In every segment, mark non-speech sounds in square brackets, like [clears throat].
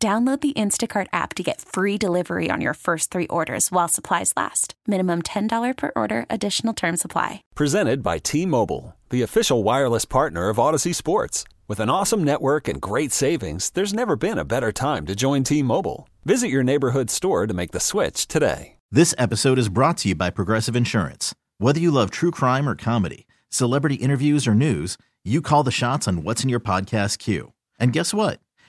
Download the Instacart app to get free delivery on your first three orders while supplies last. Minimum $10 per order, additional term supply. Presented by T Mobile, the official wireless partner of Audacy Sports. With an awesome network and great savings, there's never been a better time to join T Mobile. Visit your neighborhood store to make the switch today. This episode is brought to you by Progressive Insurance. Whether you love true crime or comedy, celebrity interviews or news, you call the shots on what's in your podcast queue. And guess what?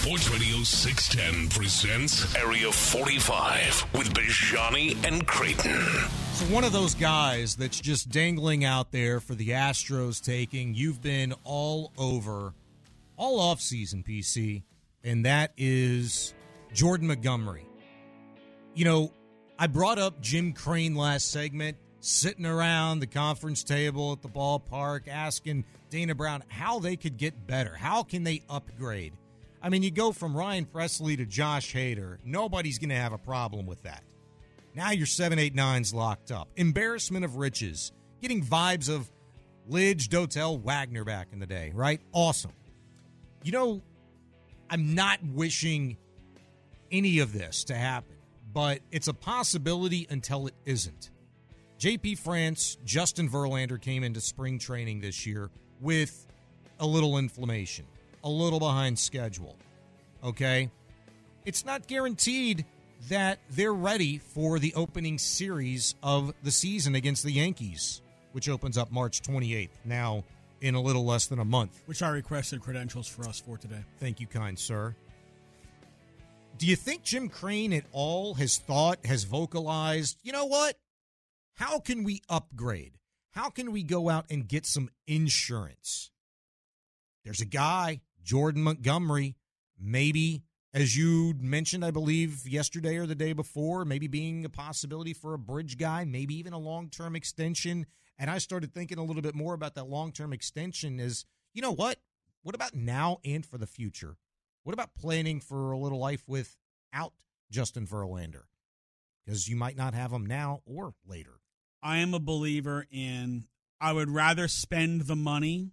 Sports Radio 610 presents Area 45 with Bijani and Creighton. So one of those guys that's just dangling out there for the Astros taking. You've been all over all off season, PC, and that is Jordan Montgomery. You know, I brought up Jim Crane last segment, sitting around the conference table at the ballpark, asking Dana Brown how they could get better. How can they upgrade? I mean, you go from Ryan Pressly to Josh Hader. Nobody's going to have a problem with that. Now your 789's locked up. Embarrassment of riches. Getting vibes of Lidge, Dotel, Wagner back in the day, right? Awesome. You know, I'm not wishing any of this to happen, but it's a possibility until it isn't. JP France, Justin Verlander came into spring training this year with a little inflammation, a little behind schedule. Okay? It's not guaranteed that they're ready for the opening series of the season against the Yankees, which opens up March 28th. Now, in a little less than a month. Which I requested credentials for us for today. Thank you, kind sir. Do you think Jim Crane at all has thought, has vocalized, you know what? How can we upgrade? How can we go out and get some insurance? There's a guy, Jordan Montgomery, maybe, as you mentioned, I believe, yesterday or the day before, maybe being a possibility for a bridge guy, maybe even a long term extension. And I started thinking a little bit more about that long term extension is, you know what? What about now and for the future? What about planning for a little life without Justin Verlander? Because you might not have him now or later. I am a believer in I would rather spend the money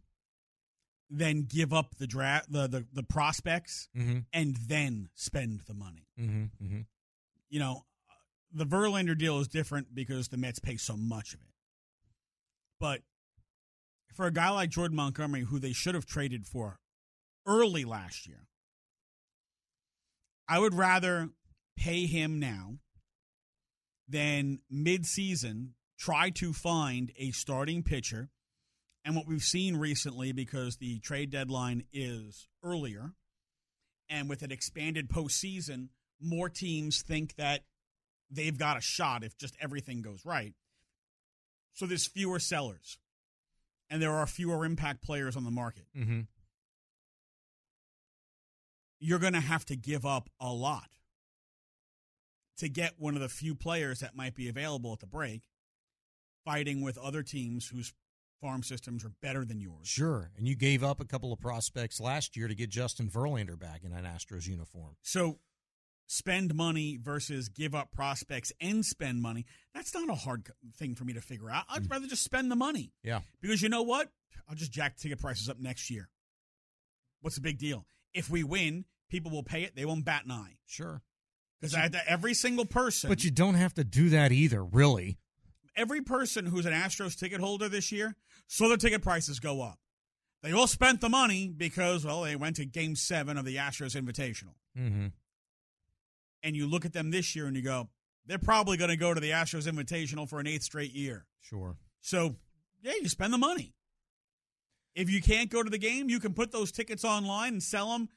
than give up the draft the the, the prospects Mm-hmm. and then spend the money. Mm-hmm. Mm-hmm. You know, the Verlander deal is different because the Mets pay so much of it. But for a guy like Jordan Montgomery, who they should have traded for early last year, I would rather pay him now than mid-season try to find a starting pitcher. And what we've seen recently, because the trade deadline is earlier, and with an expanded postseason, more teams think that they've got a shot if just everything goes right. So there's fewer sellers, and there are fewer impact players on the market. Mm-hmm. You're going to have to give up a lot to get one of the few players that might be available at the break, fighting with other teams whose farm systems are better than yours. Sure. And you gave up a couple of prospects last year to get Justin Verlander back in an Astros uniform. So spend money versus give up prospects and spend money. That's not a hard thing for me to figure out. I'd mm. rather just spend the money. Yeah. Because you know what? I'll just jack ticket prices up next year. What's the big deal? If we win, people will pay it. They won't bat an eye. Sure. Because every single person, But you don't have to do that either, really. Every person who's an Astros ticket holder this year saw their ticket prices go up. They all spent the money because, well, they went to Game Seven of the Astros Invitational. Mm-hmm. And you look at them this year and you go, they're probably going to go to the Astros Invitational for an eighth straight year. Sure. So, yeah, you spend the money. If you can't go to the game, you can put those tickets online and sell them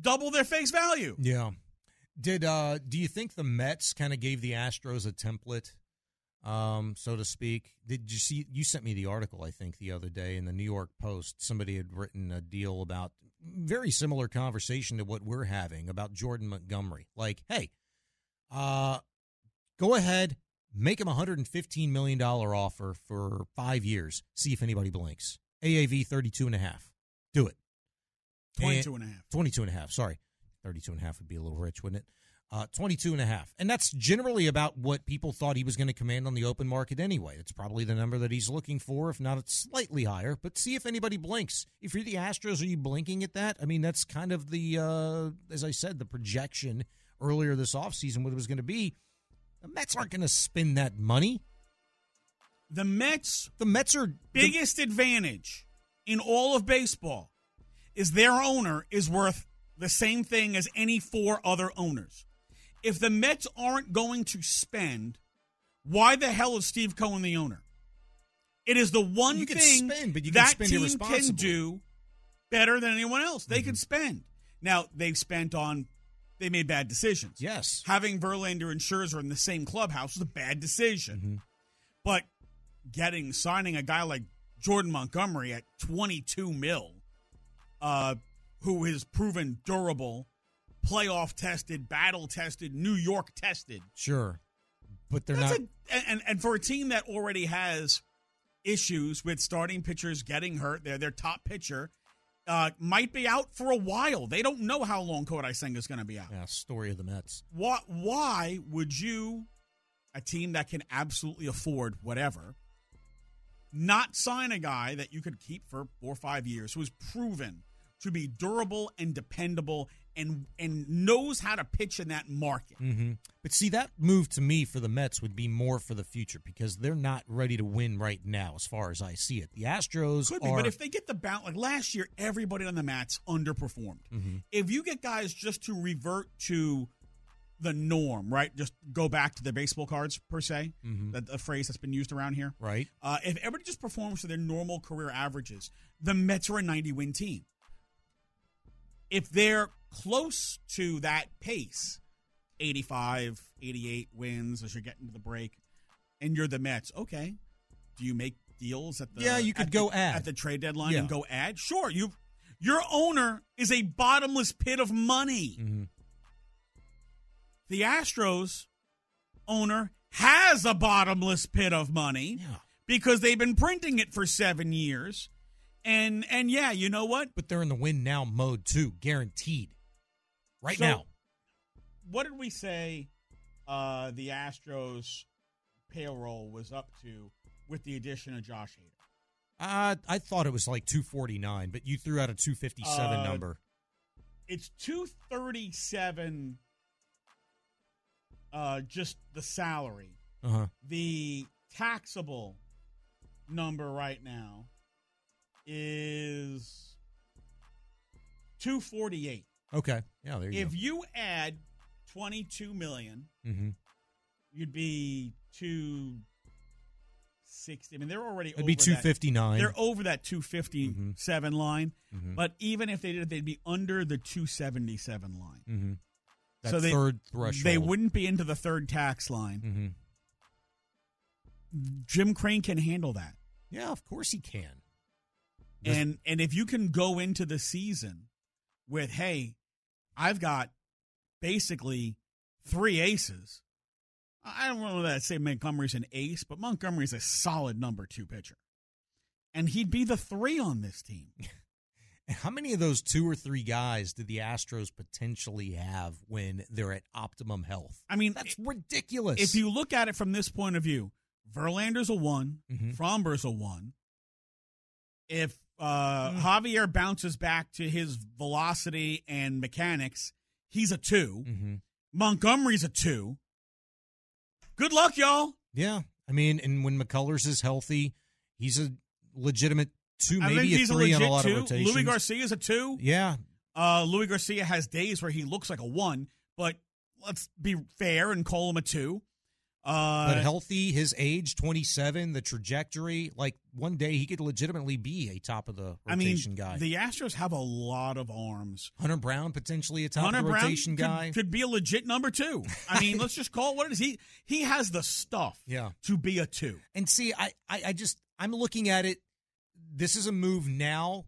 double their face value. Yeah. Did uh do you think the Mets kind of gave the Astros a template um so to speak? Did you see you sent me the article I think the other day in the New York Post. Somebody had written a deal about very similar conversation to what we're having about Jordan Montgomery. Like, hey, uh go ahead, make him a $115 million offer for 5 years. See if anybody blinks. AAV 32 and a half. Do it. 22 and a half. 22 and a half, sorry. 32 and a half would be a little rich, wouldn't it? Uh, 22 and a half. And that's generally about what people thought he was going to command on the open market anyway. It's probably the number that he's looking for, if not it's slightly higher. But see if anybody blinks. If you're the Astros, are you blinking at that? I mean, that's kind of the, uh, as I said, the projection earlier this offseason, what it was going to be. The Mets aren't going to spend that money. The Mets' The Mets are biggest advantage in all of baseball is their owner is worth the same thing as any four other owners. If the Mets aren't going to spend, why the hell is Steve Cohen the owner? It is the one You thing spend, that team can do better than anyone else. They Mm-hmm. can spend. Now they've spent on, they made bad decisions. Yes. having Verlander and Scherzer in the same clubhouse was a bad decision. Mm-hmm. But getting signing a guy like Jordan Montgomery at 22 mil, uh, who has proven durable, playoff tested, battle tested, New York tested. Sure. But they're That's not. a, and and for a team that already has issues with starting pitchers getting hurt, their their top pitcher uh, might be out for a while. They don't know how long Kodai Senga is going to be out. yeah, story of the Mets. Why, why would you, a team that can absolutely afford whatever, not sign a guy that you could keep for four or five years who is proven to be durable and dependable and and knows how to pitch in that market? hmm But see, that move to me for the Mets would be more for the future because they're not ready to win right now, as far as I see it. The Astros Could be, are. but if they get the bounce, like last year, everybody on the Mets underperformed. Mm-hmm. If you get guys just to revert to the norm, right? Just go back to the baseball cards per se, Mhm. that a phrase that's been used around here. right? Uh, if everybody just performs to their normal career averages, the Mets are a 90 win team. If they're close to that pace, 85, 88 wins as you're getting to the break, and you're the Mets, okay. Do you make deals at the Yeah, you could go the, add. at the trade deadline Yeah. and go add? Sure, you your owner is a bottomless pit of money. Mhm. The Astros owner has a bottomless pit of money Yeah. because they've been printing it for seven years. And and yeah, you know what? But they're in the win now mode too, guaranteed. Right So, now. What did we say uh, the Astros payroll was up to with the addition of Josh Hader? Uh, I thought it was like 249, but you threw out a 257 Uh, number. It's two thirty seven uh just the salary. Uh huh. The taxable number right now is 248. Okay. Yeah, there you go. If go. you add 22 million, Mm-hmm. you'd be 260. I mean, they're already It'd be over that- 259. They're over that 257 line, Mhm. but even if they did, they'd be under the 277 line. mm-hmm. So they, third threshold. They wouldn't be into the third tax line. Mm-hmm. Jim Crane can handle that. Yeah, of course he can. And and if you can go into the season with, hey, I've got basically three aces. I don't know that I'd say Montgomery's an ace, but Montgomery's a solid number two pitcher. And he'd be the three on this team. [laughs] How many of those two or three guys did the Astros potentially have when they're at optimum health? I mean, That's ridiculous. if you look at it from this point of view, Verlander's a one, Mhm. Framber's a one. If uh, Mm. Javier bounces back to his velocity and mechanics, he's a 2 Mhm. Montgomery's a two. Good luck, y'all. yeah, I mean, and when McCullers is healthy, he's a legitimate two, I maybe a three a on a lot two. of rotations. Luis Garcia's a two. Yeah, Uh, Luis Garcia has days where he looks like a one, but let's be fair and call him a two. Uh, but healthy, his age, 27, the trajectory, like one day he could legitimately be a top of the I mean, rotation guy. the Astros have a lot of arms. Hunter Brown, potentially a top Hunter of the Brown rotation could, guy. could be a legit number two. I mean, let's just call it what it is. He he has the stuff Yeah. to be a two. And see, I, I, I just I'm looking at it. This is a move now,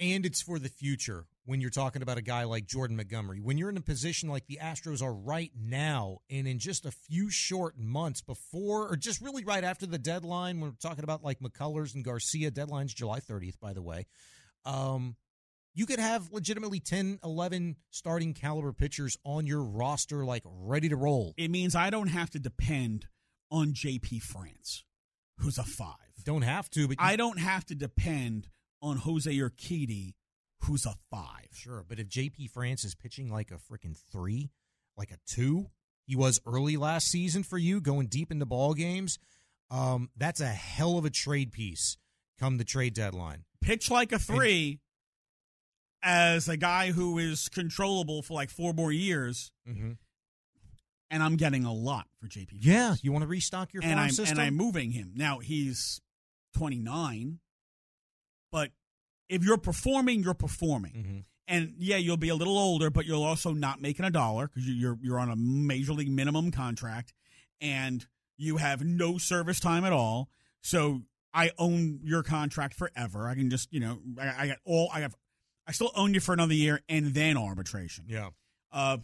and it's for the future. When you're talking about a guy like Jordan Montgomery, when you're in a position like the Astros are right now, and in just a few short months before, or just really right after the deadline, we're talking about like McCullers and Garcia. Deadline's July 30th, by the way. Um, you could have legitimately 10, 11 starting caliber pitchers on your roster, like ready to roll. It means I don't have to depend on JP France, who's a five. Don't have to, but you- I don't have to depend on Jose Urquidy, who's a five. Sure, but if JP France is pitching like a freaking three, like a two, he was early last season for you, going deep into ball games. Um, that's a hell of a trade piece come the trade deadline. Pitch like a three as a guy who is controllable for like four more years, Mm-hmm. and I'm getting a lot for JP. France. Yeah, you want to restock your and farm I'm system? and I'm moving him now. He's 29, but if you're performing, you're performing. Mhm. And yeah, you'll be a little older, but you'll also not making a dollar because you're you're on a major league minimum contract, and you have no service time at all. So I own your contract forever. I can just you know I, I got all I have. I still own you for another year and then arbitration. Yeah, Uh,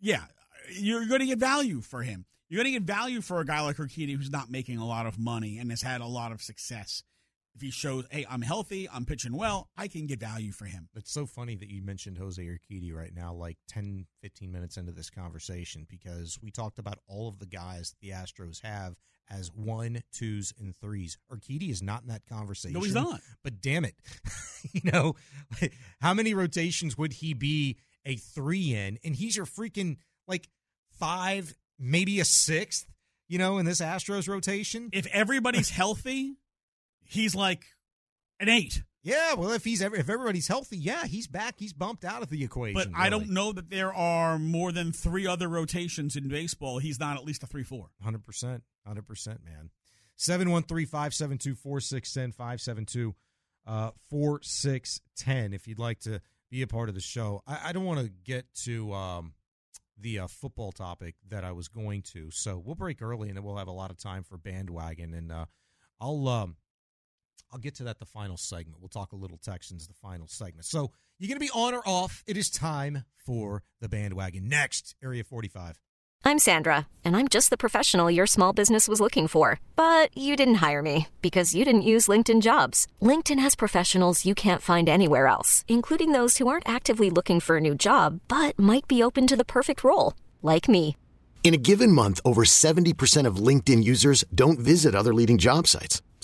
yeah, you're going to get value for him. You're going to get value for a guy like Urquidy who's not making a lot of money and has had a lot of success. If he shows, hey, I'm healthy, I'm pitching well, I can get value for him. it's so funny that you mentioned Jose Urquidy right now, like 10, 15 minutes into this conversation, because we talked about all of the guys the Astros have as one, twos, and threes. Urquidy is not in that conversation. No, he's not. but damn it, [laughs] you know, [laughs] how many rotations would he be a three in? And he's your freaking like five, maybe a sixth, you know, in this Astros rotation. If everybody's [laughs] healthy, he's like an eight. Yeah, well, if he's ever, if everybody's healthy, yeah, he's back. He's bumped out of the equation. But I don't know that there are more than three other rotations in baseball. He's not at least a 3 4. Hundred percent, hundred percent, man. Seven one three five seven two four six ten five seven two uh four six ten. If you'd like to be a part of the show, I, I don't want to get to um the uh, football topic that I was going to, so we'll break early and then we'll have a lot of time for bandwagon, and uh, I'll um I'll get to that the final segment. We'll talk a little Texans the final segment. So you're gonna be on or off? It is time for the bandwagon. Next, Area forty five. I'm Sandra, and I'm just the professional your small business was looking for. But you didn't hire me because you didn't use LinkedIn jobs. LinkedIn has professionals you can't find anywhere else, including those who aren't actively looking for a new job but might be open to the perfect role, like me. In a given month, over 70% of LinkedIn users don't visit other leading job sites.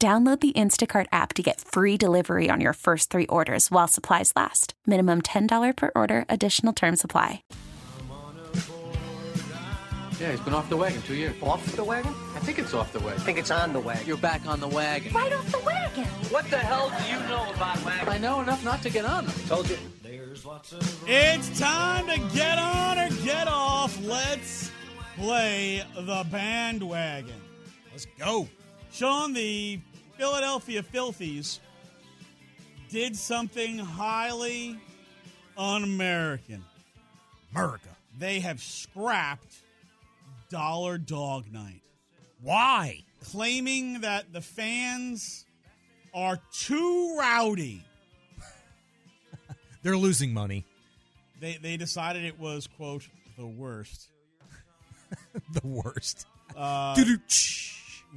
Download the Instacart app to get free delivery on your first three orders while supplies last. Minimum $10 per order, additional term supply. Yeah, he's been off the wagon two years. Off the wagon? I think it's off the wagon. I think it's on the wagon. You're back on the wagon. right off the wagon. What the hell do you know about wagons? I know enough not to get on them. Told you. It's time to get on or get off. Let's play the bandwagon. Let's go. Shaun, the Philadelphia Filthies did something highly un-American. America. They have scrapped Dollar Dog Night, Why? claiming that the fans are too rowdy. [laughs] They're losing money. They they decided it was quote the worst. [laughs] the worst. Uh.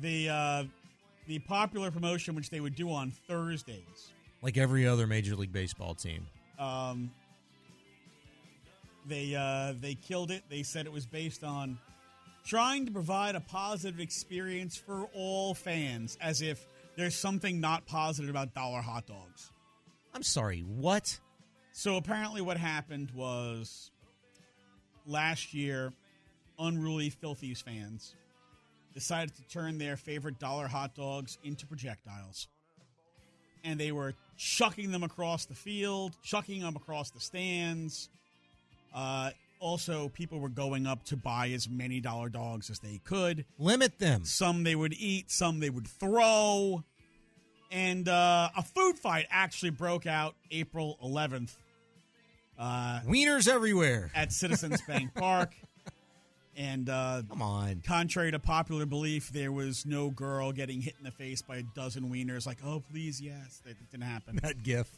The uh, the popular promotion which they would do on Thursdays. Like every other Major League Baseball team. Um, they uh, they killed it. They said it was based on trying to provide a positive experience for all fans, as if there's something not positive about dollar hot dogs. I'm sorry, what? So apparently, what happened was last year, unruly Filthies fans decided to turn their favorite dollar hot dogs into projectiles. And they were chucking them across the field, chucking them across the stands. Uh, also, people were going up to buy as many dollar dogs as they could. Limit them. Some they would eat, some they would throw. And uh, a food fight actually broke out April 11th uh, Wieners everywhere. at Citizens Bank Park. [laughs] And uh, Come on. contrary to popular belief, there was no girl getting hit in the face by a dozen wieners. Like, oh, please, yes. That didn't happen. That gif.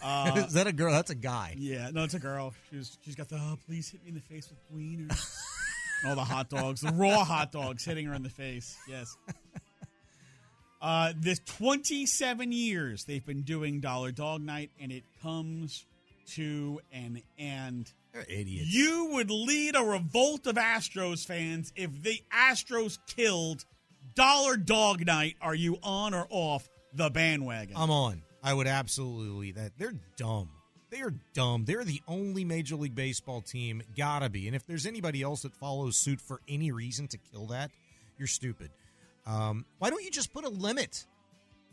Uh, [laughs] Is that a girl? That's a guy. yeah, no, it's a girl. She's she's got the oh, please hit me in the face with wieners. [laughs] All the hot dogs, the raw hot dogs hitting her in the face. Yes. [laughs] Uh, this 27 years they've been doing Dollar Dog Night, and it comes to an end. Idiots. You would lead a revolt of Astros fans if the Astros killed Dollar Dog Night. Are you on or off the bandwagon? I'm on. I would absolutely that. They're dumb. They are dumb. They're the only Major League Baseball team. Gotta be. And if there's anybody else that follows suit for any reason to kill that, you're stupid. Um, why don't you just put a limit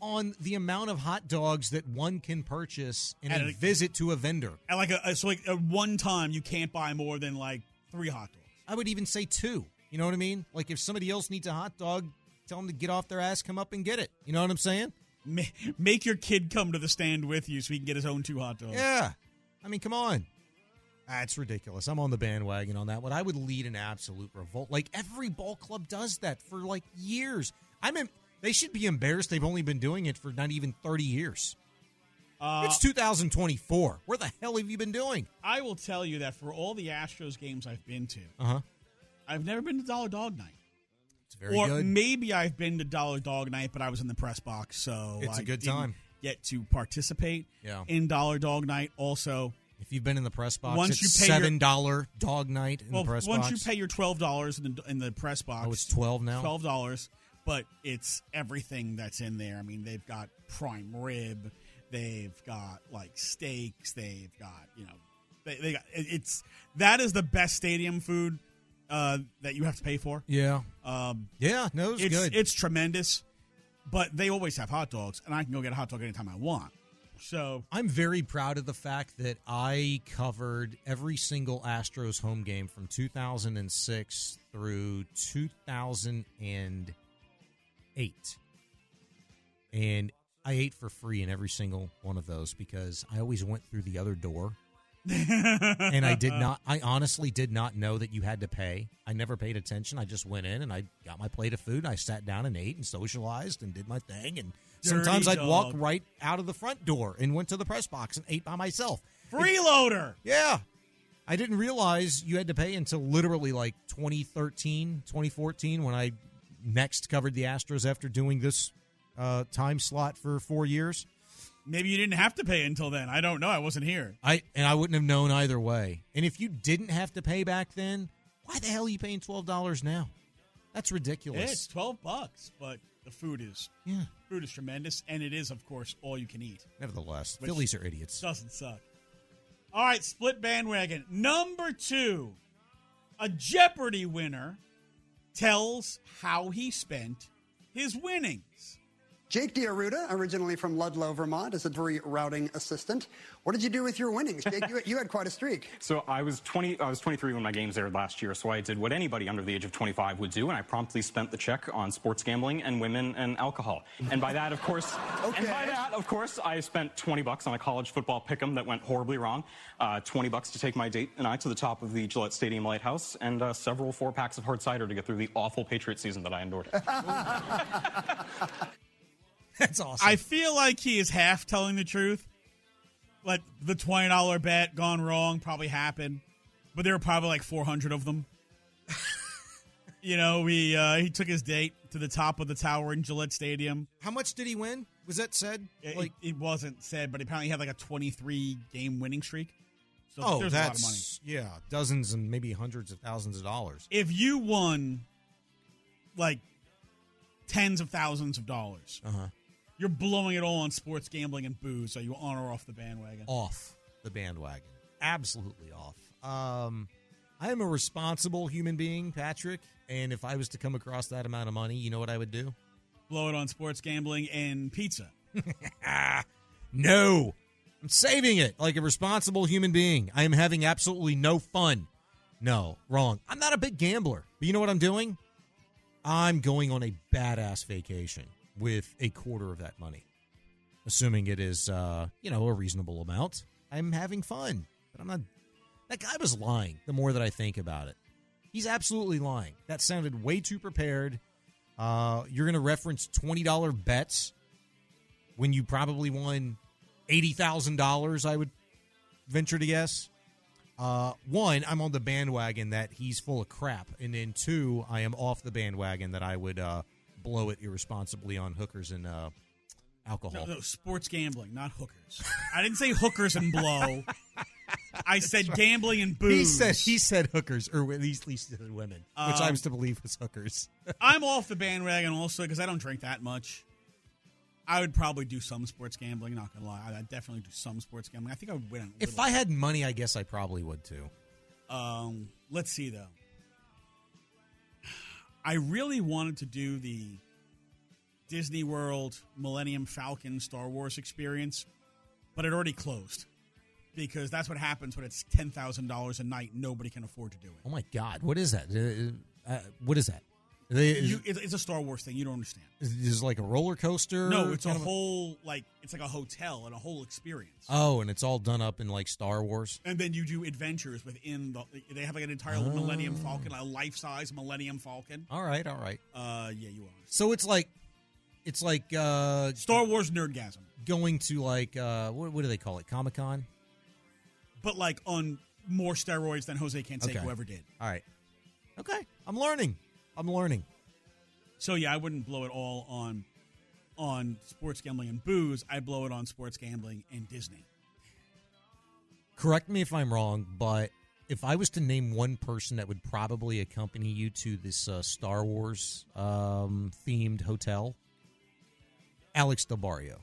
on the amount of hot dogs that one can purchase in At a a- visit to a vendor? and like a, so like at one time you can't buy more than like three hot dogs. I would even say two. You know what I mean? Like if somebody else needs a hot dog, tell them to get off their ass, come up and get it. You know what I'm saying? Ma- Make your kid come to the stand with you so he can get his own two hot dogs. Yeah. I mean, come on. That's ridiculous. I'm on the bandwagon on that one. I would lead an absolute revolt. Like every ball club does that for like years. I'm in, they should be embarrassed they've only been doing it for not even 30 years. Uh, it's 2024. Where the hell have you been doing? I will tell you that for all the Astros games I've been to, Uh-huh. I've never been to Dollar Dog Night. It's very or good. maybe I've been to Dollar Dog Night, but I was in the press box, so It's a I good didn't time. Get to participate Yeah. in Dollar Dog Night. Also, If you've been in the press box, Once it's you pay seven dollar dog night in well, the press once box. Once you pay your twelve dollars in the in the press box, Oh, it's 12 now? Twelve dollars, but it's everything that's in there. I mean, they've got prime rib, they've got like steaks, they've got you know, they, they got it's that is the best stadium food uh, that you have to pay for. yeah, Um, yeah, no, it's, it's good. it's tremendous, but they always have hot dogs, and I can go get a hot dog anytime I want. So I'm very proud of the fact that I covered every single Astros home game from 2006 through 2008. And I ate for free in every single one of those because I always went through the other door. and I did not, I honestly did not know that you had to pay. I never paid attention. I just went in and I got my plate of food. and I sat down and ate and socialized and did my thing. And sometimes I'd walk right out of the front door and went to the press box and ate by myself. freeloader. Yeah. I didn't realize you had to pay until literally like 2013, 2014 when I next covered the Astros after doing this uh, time slot for four years. Maybe you didn't have to pay until then. I don't know. I wasn't here. I and I wouldn't have known either way. And if you didn't have to pay back then, why the hell are you paying twelve dollars now? That's ridiculous. It's twelve bucks, but the food is yeah. food is tremendous, and it is, of course, all you can eat. Nevertheless, Phillies are idiots. Doesn't suck. All right, split bandwagon. Number two, a Jeopardy winner tells how he spent his winnings. Jake Diaruda, originally from Ludlow, Vermont, is a rerouting assistant. What did you do with your winnings? Jake, you, you had quite a streak. [laughs] So I was 20. I was 23 when my games aired last year. So I did what anybody under the age of 25 would do, and I promptly spent the check on sports gambling and women and alcohol. And by that, of course, Okay. [laughs] and by that, of course, I spent 20 bucks on a college football pick'em that went horribly wrong. Uh, 20 bucks to take my date and I to the top of the Gillette Stadium lighthouse, and uh, several four packs of hard cider to get through the awful Patriot season that I endured. [laughs] [laughs] That's awesome. I feel like he is half telling the truth. Like the twenty dollar bet gone wrong probably happened, but there were probably like four hundred of them. [laughs] you know, he uh, he took his date to the top of the tower in Gillette Stadium. How much did he win? Was that said? It, Like, it wasn't said, but apparently he had like a twenty three game winning streak. So oh, there's that's a lot of money. yeah, dozens and maybe hundreds of thousands of dollars. If you won like tens of thousands of dollars, Uh huh. You're blowing it all on sports gambling and booze. Are you on or off the bandwagon? Off the bandwagon, absolutely off. Um, I am a responsible human being, Patrick, and if I was to come across that amount of money, you know what I would do? Blow it on sports gambling and pizza. [laughs] No. I'm saving it like a responsible human being. I am having absolutely no fun. No, wrong. I'm not a big gambler. But you know what I'm doing? I'm going on a badass vacation with a quarter of that money. Assuming it is uh, you know, a reasonable amount. I'm having fun. But I'm not that guy was lying the more that I think about it. He's absolutely lying. That sounded way too prepared. Uh, you're going to reference $20 bets when you probably won eighty thousand dollars. I would venture to guess. Uh, one, I'm on the bandwagon that he's full of crap, and then two, I am off the bandwagon that I would uh, blow it irresponsibly on hookers and uh, alcohol. No, no, sports gambling, not hookers. I didn't say hookers and blow. [laughs] I said gambling and booze. He said he said hookers, or at least, at least women, which I Um, was to believe was hookers. [laughs] I'm off the bandwagon also because I don't drink that much. I would probably do some sports gambling. Not gonna lie, I'd definitely do some sports gambling. I think I would win. If. I had money, I guess I probably would too. Um, let's see though. I really wanted to do the Disney World Millennium Falcon Star Wars experience, but it already closed because that's what happens when it's ten thousand dollars a night. Nobody can afford to do it. Oh my God, what is that? Uh, uh, what is that? They, is, You, it's, it's a Star Wars thing. You don't understand. is it like a roller coaster? No, it's a of whole like it's like a hotel and a whole experience. Oh, and it's all done up in like Star Wars. And then you do adventures within the. They have like an entire Oh. Millennium Falcon, a life size Millennium Falcon. All right, all right. Uh, yeah, you are. So it's like, it's like uh, Star Wars nerdgasm, going to like uh, what, what do they call it? Comic Con. but like on more steroids than Jose Canseco Okay. ever did. All right. Okay, I'm learning. I'm learning. So yeah, I wouldn't blow it all on on sports gambling and booze. I blow it on sports gambling and Disney. Correct me if I'm wrong, but if I was to name one person that would probably accompany you to this uh, Star Wars um, themed hotel, Alex Del Barrio.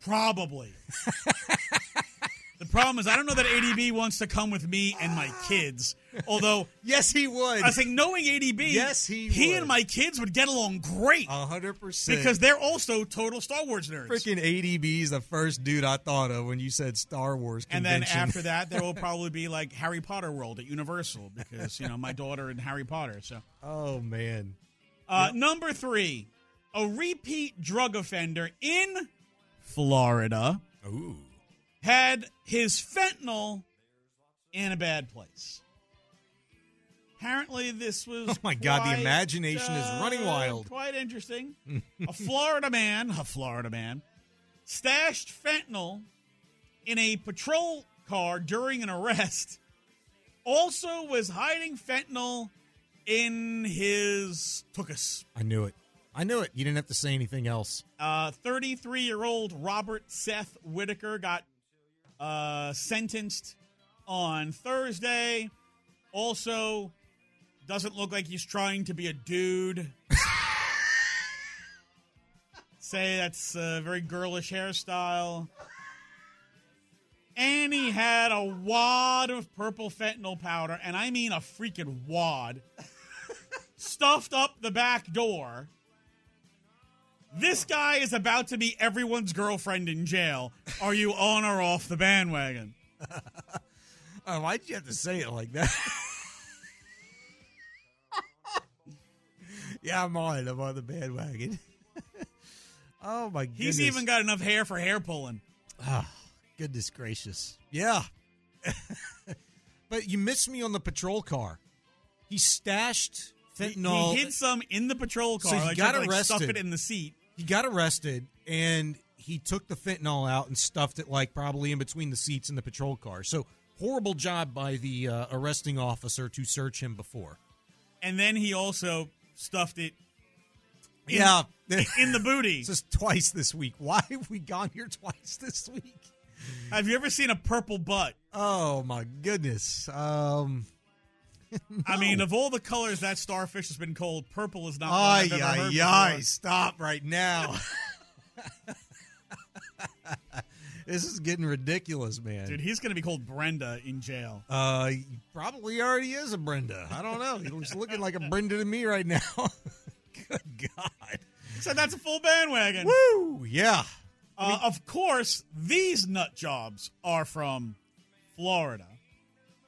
Probably. [laughs] problem is, I don't know that ADB wants to come with me and my kids. Although, [laughs] yes, he would. I think knowing ADB, Yes, he he would. and my kids would get along great A hundred percent. because they're also total Star Wars nerds. freaking ADB is the first dude I thought of when you said Star Wars and then after that, there will [laughs] probably be like Harry Potter World at Universal because you know my daughter and Harry Potter. So, oh man, uh, number three, a repeat drug offender in Florida ooh, had his fentanyl in a bad place. Apparently, this was. Oh my God, the quite, imagination is uh, running wild. Quite interesting. [laughs] a Florida man, a Florida man, stashed fentanyl in a patrol car during an arrest. Also, was hiding fentanyl in his tuchus. I knew it. I knew it. You didn't have to say anything else. Uh, 33 year old Robert Seth Whitaker got uh, sentenced on Thursday. Also, doesn't look like he's trying to be a dude. [laughs] Say that's a very girlish hairstyle. And he had a wad of purple fentanyl powder, and I mean a freaking wad, [laughs] stuffed up the back door This guy is about to be everyone's girlfriend in jail. Are you on or off the bandwagon? [laughs] Oh, why'd you have to say it like that? [laughs] yeah, I'm on. I'm on the bandwagon. [laughs] oh my goodness. He's even got enough hair for hair pulling. Ah, goodness gracious. Yeah. but you missed me on the patrol car. He stashed He, fentanyl. he hid some in the patrol car. So he like, got to, like, Stuff it in the seat. He got arrested and he took the fentanyl out and stuffed it like probably in between the seats in the patrol car. So horrible job by the uh, arresting officer to search him before. And then he also stuffed it in, yeah. in the booty. [laughs] Is twice this week. Why have we gone here twice this week? Have you ever seen a purple butt? Oh my goodness. Um [laughs] I mean, of all the colors that starfish has been called, purple is not one Ay, I've ever ay, ay, stop right now. [laughs] this is getting ridiculous, man. Dude, he's going to be called Brenda in jail. Uh, he probably already is a Brenda. I don't know. He's looking like a Brenda to me right now. [laughs] Good God. So that's a full bandwagon. Woo! Yeah. Uh, of course, these nut jobs are from Florida.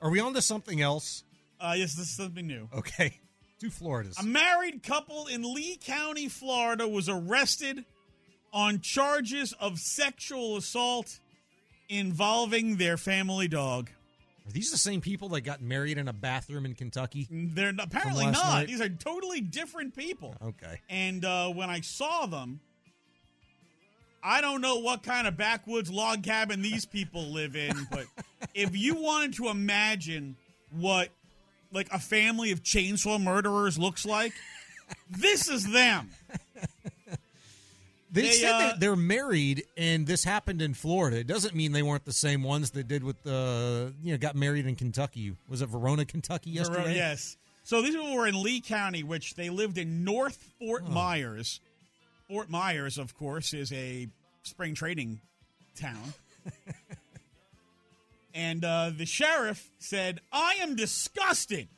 Are we on to something else? Uh, yes, this is something new. Okay. [laughs] Two Floridas. A married couple in Lee County, Florida, was arrested on charges of sexual assault involving their family dog. Are these the same people that got married in a bathroom in Kentucky? They're apparently not. night? These are totally different people. Okay. And uh, when I saw them, I don't know what kind of backwoods log cabin these people live in, but [laughs] if you wanted to imagine what like a family of chainsaw murderers looks like, this is them. They, They, said uh, that they're married, and this happened in Florida. It doesn't mean they weren't the same ones that did with the you know got married in Kentucky. Was it Verona, Kentucky yesterday? Yes. So these people were in Lee County, which they lived in North Fort Myers. Fort Myers, of course, is a spring trading town. [laughs] and uh, the sheriff said, I am disgusted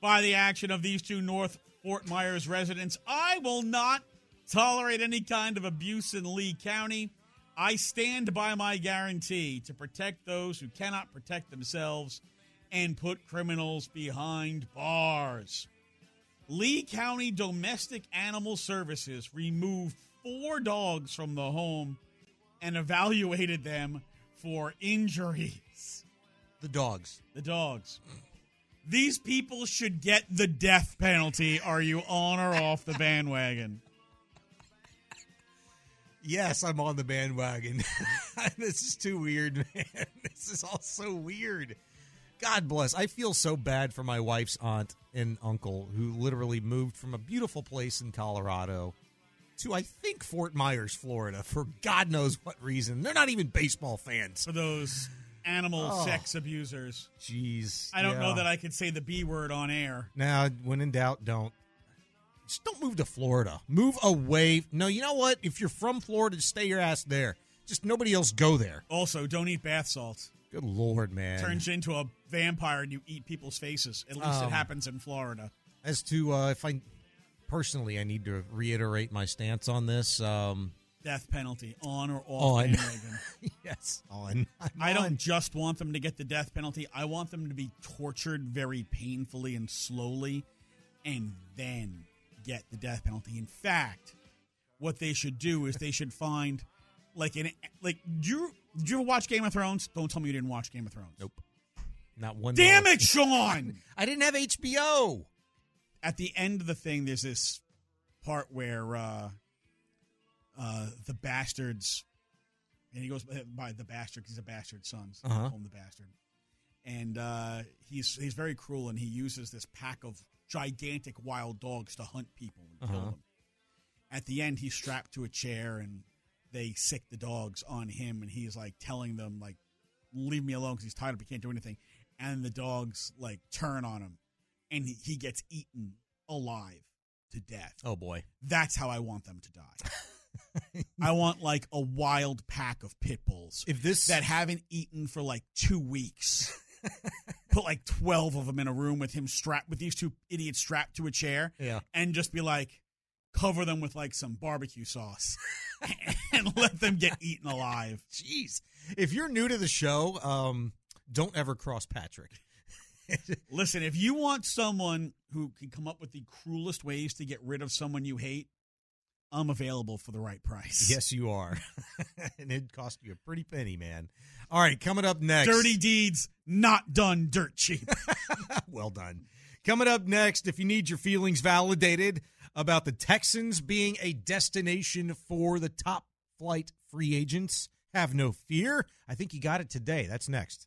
by the action of these two North Fort Myers residents. I will not tolerate any kind of abuse in Lee County. I stand by my guarantee to protect those who cannot protect themselves and put criminals behind bars. Lee County Domestic Animal Services removed four dogs from the home and evaluated them for injuries. The dogs. The dogs. These people should get the death penalty. Are you on or off the bandwagon? Yes, I'm on the bandwagon. [laughs] this is too weird, man. [laughs] This is all so weird. God bless. I feel so bad for my wife's aunt and uncle who literally moved from a beautiful place in Colorado to, I think, Fort Myers, Florida, for God knows what reason. They're not even baseball fans. For those animal Oh. sex abusers. Jeez. I don't know that I could say the B word on air. Now, when in doubt, don't. Just don't move to Florida. Move away. No, you know what? If you're from Florida, just stay your ass there. Just nobody else go there. Also, don't eat bath salts. Good lord, man. Turns into a vampire and you eat people's faces. At least it Um, happens in Florida. As to uh, if I personally, I need to reiterate my stance on this. Um, Death penalty on or off On. bandwagon. [laughs] yes, on. I'm I don't just want them to get the death penalty. I want them to be tortured very painfully and slowly and then get the death penalty. In fact, what they should do is they should find like an like do you did you ever watch Game of Thrones? Don't tell me you didn't watch Game of Thrones. Nope. Not one. Damn dollar. it, Shaun! [laughs] I didn't have HBO. At the end of the thing, there's this part where uh, uh, the bastards, and he goes by the bastard he's a bastard son. So Uh-huh. call him the bastard. And uh, he's he's very cruel, and he uses this pack of gigantic wild dogs to hunt people and kill Uh-huh. them. At the end, he's strapped to a chair, and they sick the dogs on him, and he's like telling them like, "Leave me alone," because he's tired up, he can't do anything. And the dogs like turn on him, and he, he gets eaten alive to death. Oh boy. That's how I want them to die. [laughs] I want like a wild pack of pit bulls If this that haven't eaten for like two weeks. [laughs] Put like twelve of them in a room with him strapped with these two idiots strapped to a chair, Yeah. and just be like, cover them with like some barbecue sauce, [laughs] and let them get eaten alive. Jeez. If you're new to the show, um, don't ever cross Patrick. [laughs] Listen, if you want someone who can come up with the cruelest ways to get rid of someone you hate, I'm available for the right price. Yes, you are. [laughs] and it'd cost you a pretty penny, man. All right, coming up next. Dirty deeds not done dirt cheap. [laughs] well done. Coming up next, if you need your feelings validated about the Texans being a destination for the top flight free agents, have no fear. I think you got it today. That's next.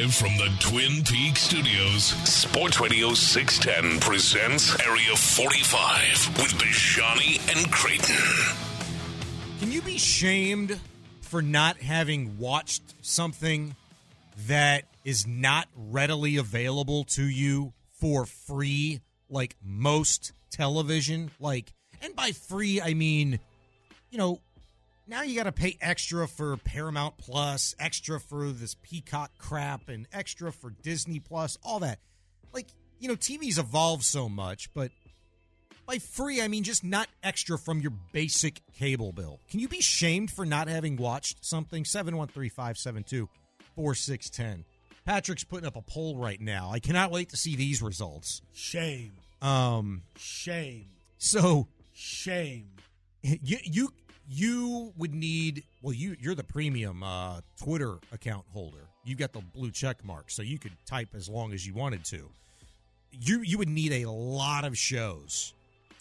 Live from the Twin Peaks studios, Sports Radio 610 presents Area 45 with Bijani and Creighton. Can you be shamed for not having watched something that is not readily available to you for free, like most television? Like, and by free, I mean, you know, now you got to pay extra for Paramount Plus, extra for this Peacock crap, and extra for Disney Plus, all that. Like, you know, TV's evolved so much, but by free, I mean just not extra from your basic cable bill. Can you be shamed for not having watched something? 713 572 4610. Patrick's putting up a poll right now. I cannot wait to see these results. Shame. Um, Shame. so Shame. [laughs] you you you would need well you you're the premium uh, Twitter account holder. You've got the blue check mark, so you could type as long as you wanted to. You you would need a lot of shows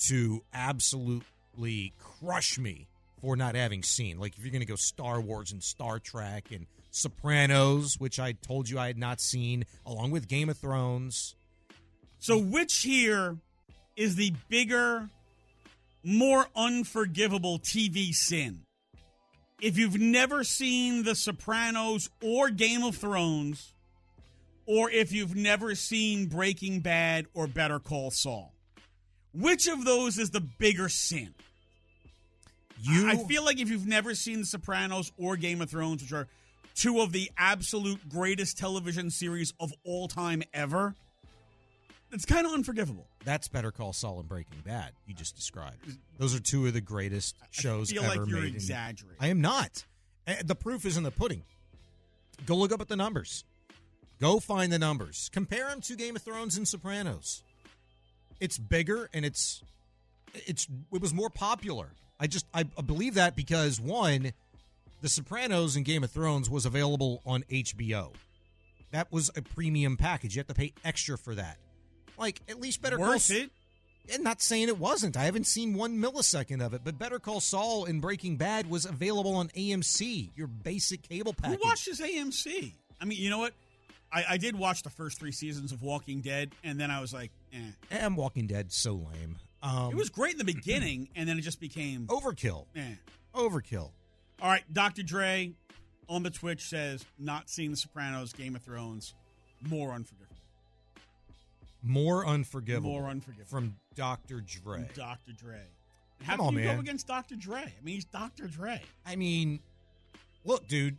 to absolutely crush me for not having seen. Like if you're going to go Star Wars and Star Trek and Sopranos, which I told you I had not seen, along with Game of Thrones. So, which here is the bigger, more unforgivable TV sin? If you've never seen The Sopranos or Game of Thrones, or if you've never seen Breaking Bad or Better Call Saul, which of those is the bigger sin? You I feel like if you've never seen The Sopranos or Game of Thrones, which are two of the absolute greatest television series of all time ever, it's kind of unforgivable. That's Better Call Saul and Breaking Bad. You just described. Those are two of the greatest shows I feel ever like you're made. in- exaggerating. I am not. Uh, The proof is in the pudding. Go look up at the numbers. Go find the numbers. Compare them to Game of Thrones and Sopranos. It's bigger and it's it's it was more popular. I just I, I believe that because one, The Sopranos and Game of Thrones was available on HBO. That was a premium package. You have to pay extra for that. Like at least Better Call Worth it? I'm not saying it wasn't. I haven't seen one millisecond of it, but Better Call Saul in Breaking Bad was available on AMC, your basic cable package. Who watches AMC? I mean, you know what? I, I did watch the first three seasons of Walking Dead, and then I was like, eh. And Walking Dead so lame. Um, it was great in the beginning, and then it just became overkill. eh. Overkill. All right, Dr. Dre on the Twitch says, not seeing The Sopranos, Game of Thrones, more unforgivable. More unforgivable. More unforgivable. From Dr. Dre. Dr. Dre. How Come can on, you man. go against Dr. Dre? I mean, he's Dr. Dre. I mean, look, dude.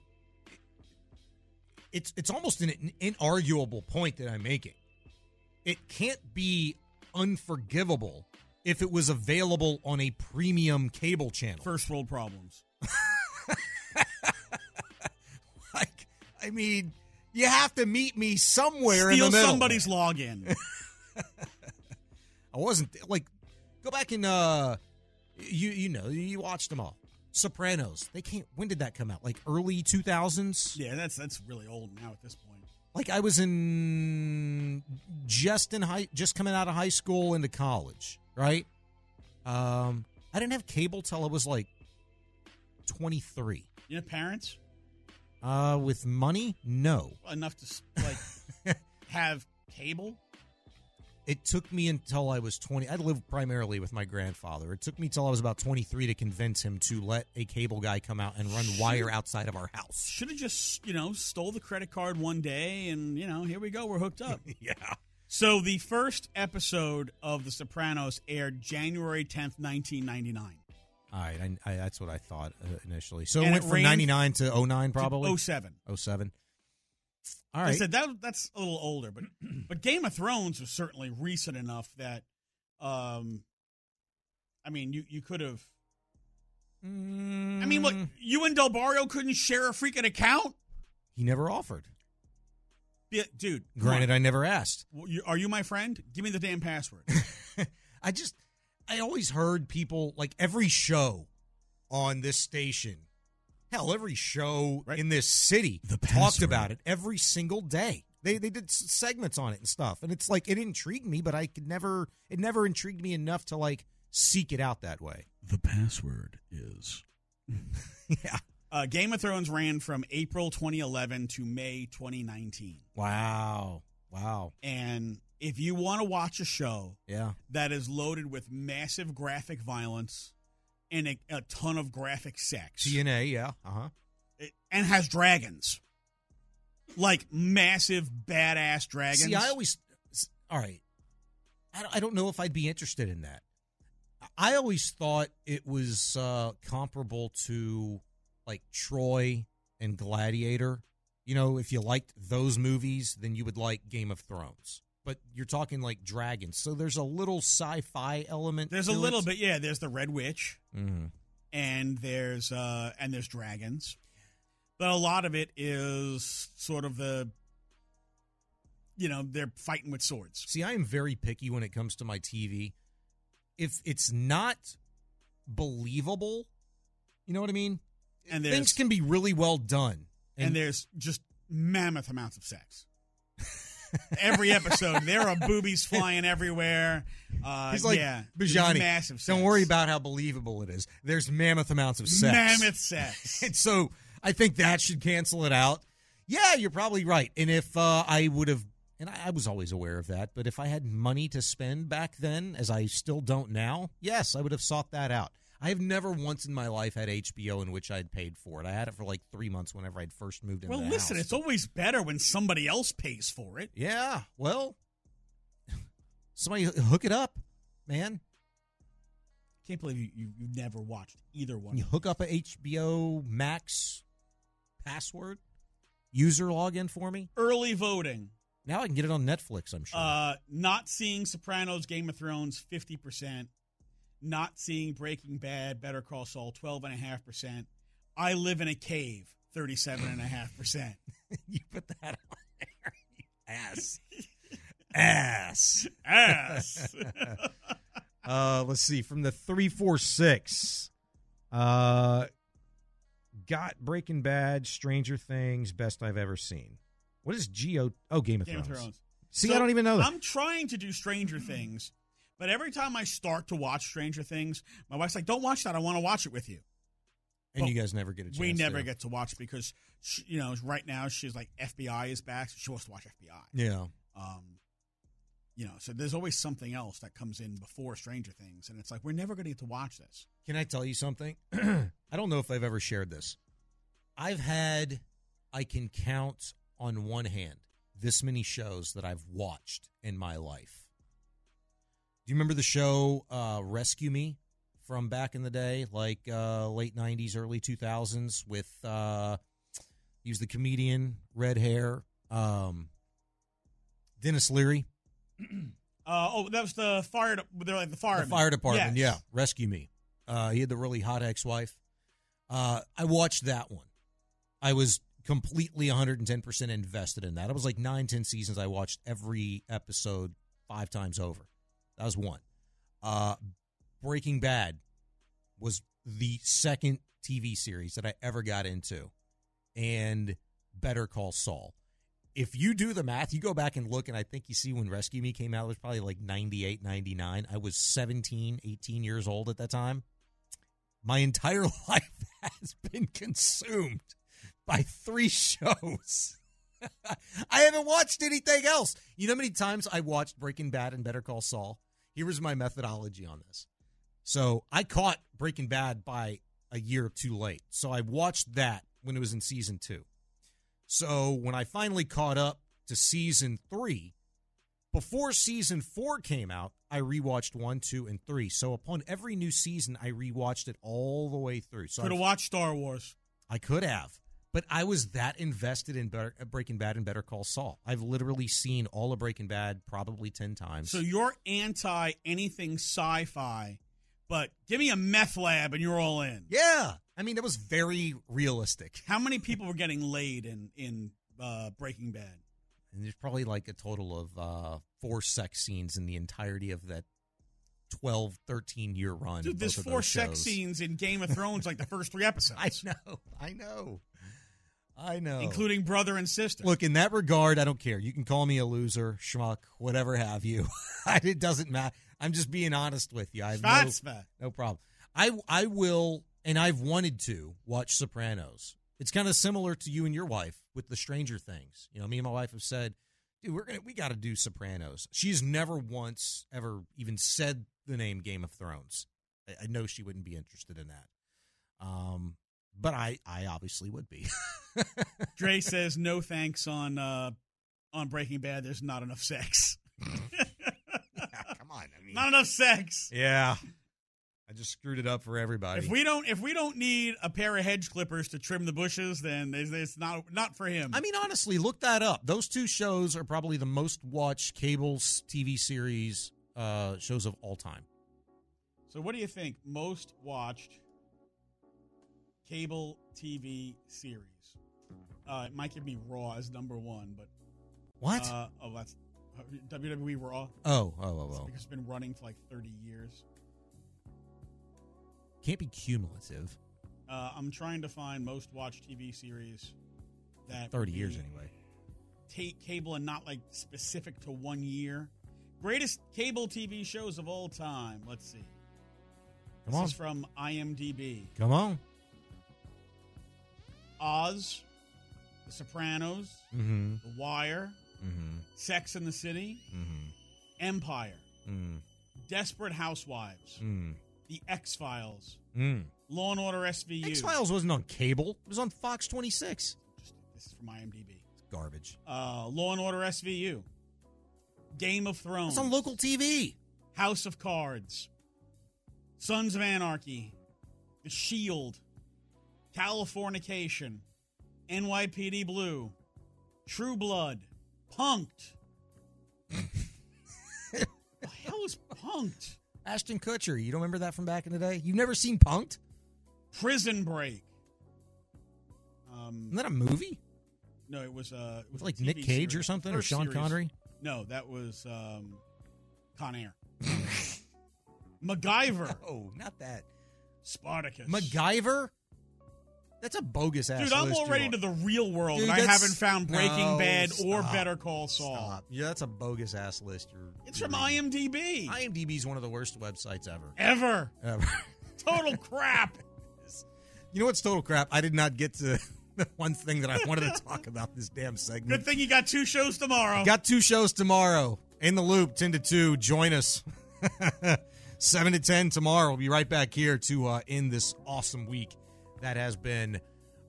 It's it's almost an, an inarguable point that I'm making. It can't be unforgivable if it was available on a premium cable channel. First world problems. [laughs] like, I mean, you have to meet me somewhere Steal in the middle. somebody's login. [laughs] I wasn't like go back and uh you you know you watched them all. Sopranos. They can't. When did that come out? Like early two thousands. yeah, that's that's really old now at this point. Like I was in just in high, just coming out of high school into college, right? Um, I didn't have cable till I was like twenty three. You know, parents Uh, with money, no. enough to like [laughs] have cable. It took me until I was 20. I lived primarily with my grandfather. It took me till I was about 23 to convince him to let a cable guy come out and run wire outside of our house. Should have just you know stole the credit card one day, and you know here we go, we're hooked up. [laughs] yeah. So the first episode of The Sopranos aired January tenth, nineteen ninety nine. All right, I, I, that's what I thought uh, initially. So it And went it from ran 99 to 09 probably? 07. 07. All I right. said that that's a little older, but [clears throat] but Game of Thrones was certainly recent enough that, um, I mean, you you could have. I mean, look, you and Del Barrio couldn't share a freaking account, he never offered. Yeah, dude. come Granted. I never asked. Well, you- Are you my friend? Give me the damn password. [laughs] I just, I always heard people like every show on this station, hell, every show in this city talked password. about it every single day. They they did segments on it and stuff, and it's like it intrigued me, but I could never, it never intrigued me enough to like seek it out that way. The password is. [laughs] yeah. Uh, Game of Thrones ran from April 2011 to May 2019. Wow, wow, And if you want to watch a show yeah. that is loaded with massive graphic violence and a, a ton of graphic sex TNA, yeah, uh huh. it- and has dragons, like massive badass dragons. See, I always, all right. I don't, I don't know if I'd be interested in that. I always thought it was uh, comparable to like Troy and Gladiator. You know, if you liked those movies, then you would like Game of Thrones. But you're talking like dragons, so there's a little sci-fi element. there's a little it. bit, yeah. There's the Red Witch, Mhm. and there's uh and there's dragons, but a lot of it is sort of the, you know, they're fighting with swords. See, I am very picky when it comes to my TV. If it's not believable, you know what I mean? And things can be really well done. and, there's just mammoth amounts of sex. [laughs] Every episode, there are boobies flying everywhere. Uh, He's like, yeah, Bijani, massive. Sex. don't worry about how believable it is. There's mammoth amounts of sex. mammoth sex. [laughs] and so I think that should cancel it out. Yeah, you're probably right. And if uh, I would have, and I, I was always aware of that, but if I had money to spend back then, as I still don't now, yes, I would have sought that out. I have never once in my life had HBO in which I'd paid for it. I had it for like three months whenever I'd first moved into Well, listen, house. it's always better when somebody else pays for it. Yeah, well, [laughs] somebody hook it up, man. Can't believe you, you you've never watched either one. You hook up a HBO Max password user login for me? Early voting. Now I can get it on Netflix. I'm sure. Uh, not seeing Sopranos, Game of Thrones, fifty percent. Not seeing Breaking Bad, Better Call Saul, twelve and a half percent. I live in a cave, thirty-seven and a half percent. [laughs] you put that on there, [laughs] ass, ass, Ass. [laughs] uh, let's see from the three four six. Uh, got Breaking Bad, Stranger Things, best I've ever seen. What is Geo? Oh, Game of Game of Thrones. Thrones. See, So, I don't even know that. I'm trying to do Stranger Things, but every time I start to watch Stranger Things, my wife's like, "Don't watch that. I want to watch it with you." and But you guys never get a chance. We never to. get to watch because, she, you know, right now she's like FBI is back. So she wants to watch FBI. Yeah. Um, you know, so there's always something else that comes in before Stranger Things, and it's like we're never going to get to watch this. Can I tell you something? [clears throat] I don't know if I've ever shared this. I've had, I can count on one hand, this many shows that I've watched in my life. Do you remember the show uh, Rescue Me from back in the day, like uh, late '90s, early 2000s? With uh, he was the comedian, red hair, um, Denis Leary. [clears throat] Uh, oh, that was the fire. They're like the fire. The fire department, Yes. yeah. Rescue Me. Uh, he had the really hot ex-wife. Uh, I watched that one. I was completely 110% invested in that. It was like nine, ten seasons. I watched every episode five times over. That was one. Uh, Breaking Bad was the second TV series that I ever got into, and Better Call Saul. If you do the math, you go back and look, and I think you see when Rescue Me came out, it was probably like 98, 99. I was 17, 18 years old at that time. My entire [laughs] life has been consumed by three shows. [laughs] I haven't watched anything else. You know how many times I watched Breaking Bad and Better Call Saul? Here was my methodology on this. So I caught Breaking Bad by a year too late. So I watched that when it was in season two. So when I finally caught up to season three, before season four came out, I rewatched one, two, and three. So upon every new season, I rewatched it all the way through. So Could have watched Star Wars. I could have, but I was that invested in Better, Breaking Bad and Better Call Saul. I've literally seen all of Breaking Bad probably ten times. So you're anti anything sci-fi, but give me a meth lab and you're all in. yeah, I mean it was very realistic. How many people were getting laid in in uh, Breaking Bad? And there's probably like a total of uh, four sex scenes in the entirety of that 12, 13 year run. Dude, there's four sex shows. scenes in Game of Thrones, like the first three [laughs] episodes. I know, I know, I know. including brother and sister. Look, in that regard, I don't care. You can call me a loser, schmuck, whatever have you. [laughs] it doesn't matter. I'm just being honest with you. I have no, no problem. I I will, and I've wanted to watch Sopranos. It's kind of similar to you and your wife with the Stranger Things. You know, me and my wife have said, "Dude, we're gonna we got to do Sopranos." She's never once ever even said the name Game of Thrones. I, I know she wouldn't be interested in that. Um, but I I obviously would be. [laughs] Dre says no thanks on uh, on Breaking Bad. There's not enough sex. [laughs] come on, I mean, not enough sex. Yeah. I just screwed it up for everybody. If we don't if we don't need a pair of hedge clippers to trim the bushes, then it's, it's not not for him. I mean, honestly, look that up. Those two shows are probably the most watched cable TV series uh, shows of all time. So, what do you think? Most watched cable TV series. Uh, it might give me Raw as number one, but What? Uh, oh, that's WWE Raw. Oh, oh, oh, oh. Because it's been running for like thirty years. Can't be cumulative. Uh, I'm trying to find most watched TV series that 30 years anyway. Take cable and not like specific to one year. Greatest cable TV shows of all time. Let's see. Come this on. is from IMDb. Come on. Oz, The Sopranos, Mm-hmm. The Wire, Mm-hmm. Sex in the City, Mm-hmm. Empire, Mm. Desperate Housewives, Mm. The X Files, Mm. Law and Order SVU. X Files wasn't on cable. It was on Fox 26. This is from IMDb. It's garbage. Uh, Law and Order SVU, Game of Thrones. It's on local TV. House of Cards, Sons of Anarchy, The Shield, Californication, NYPD Blue, True Blood, Punk'd. [laughs] the hell is Punk'd? Ashton Kutcher. You don't remember that from back in the day? You've never seen Punk'd? Prison Break. Um, Isn't that a movie? no, it was uh, it was like Nick Cage or series. something, or Sean series. Connery? No, that was um, Con Air. [laughs] MacGyver. [laughs] Oh, not that. Spartacus. MacGyver? That's a bogus ass list. Dude, I'm already you're to the real world, Dude, and I haven't found Breaking No, Bad or stop. Better Call Saul. Stop. Yeah, that's a bogus ass list. You're. It's you're from reading. IMDb. IMDb is one of the worst websites ever. Ever. Ever. [laughs] Total crap. [laughs] You know what's total crap? I did not get to [laughs] the one thing that I wanted to talk about this damn segment. Good thing you got two shows tomorrow. Got two shows tomorrow. In the loop, 10 to 2. Join us. 7 to 10 tomorrow. We'll be right back here to uh, end this awesome week that has been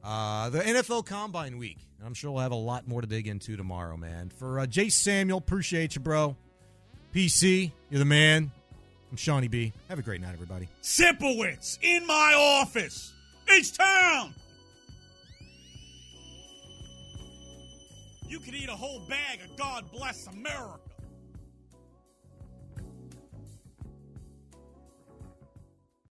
Uh, the NFL Combine Week. I'm sure we'll have a lot more to dig into tomorrow, man. For uh, Jay Samuel, appreciate you, bro. PC, you're the man. I'm Shawnee B. Have a great night, everybody. Sipowicz in my office. H Town. You could eat a whole bag of God Bless America.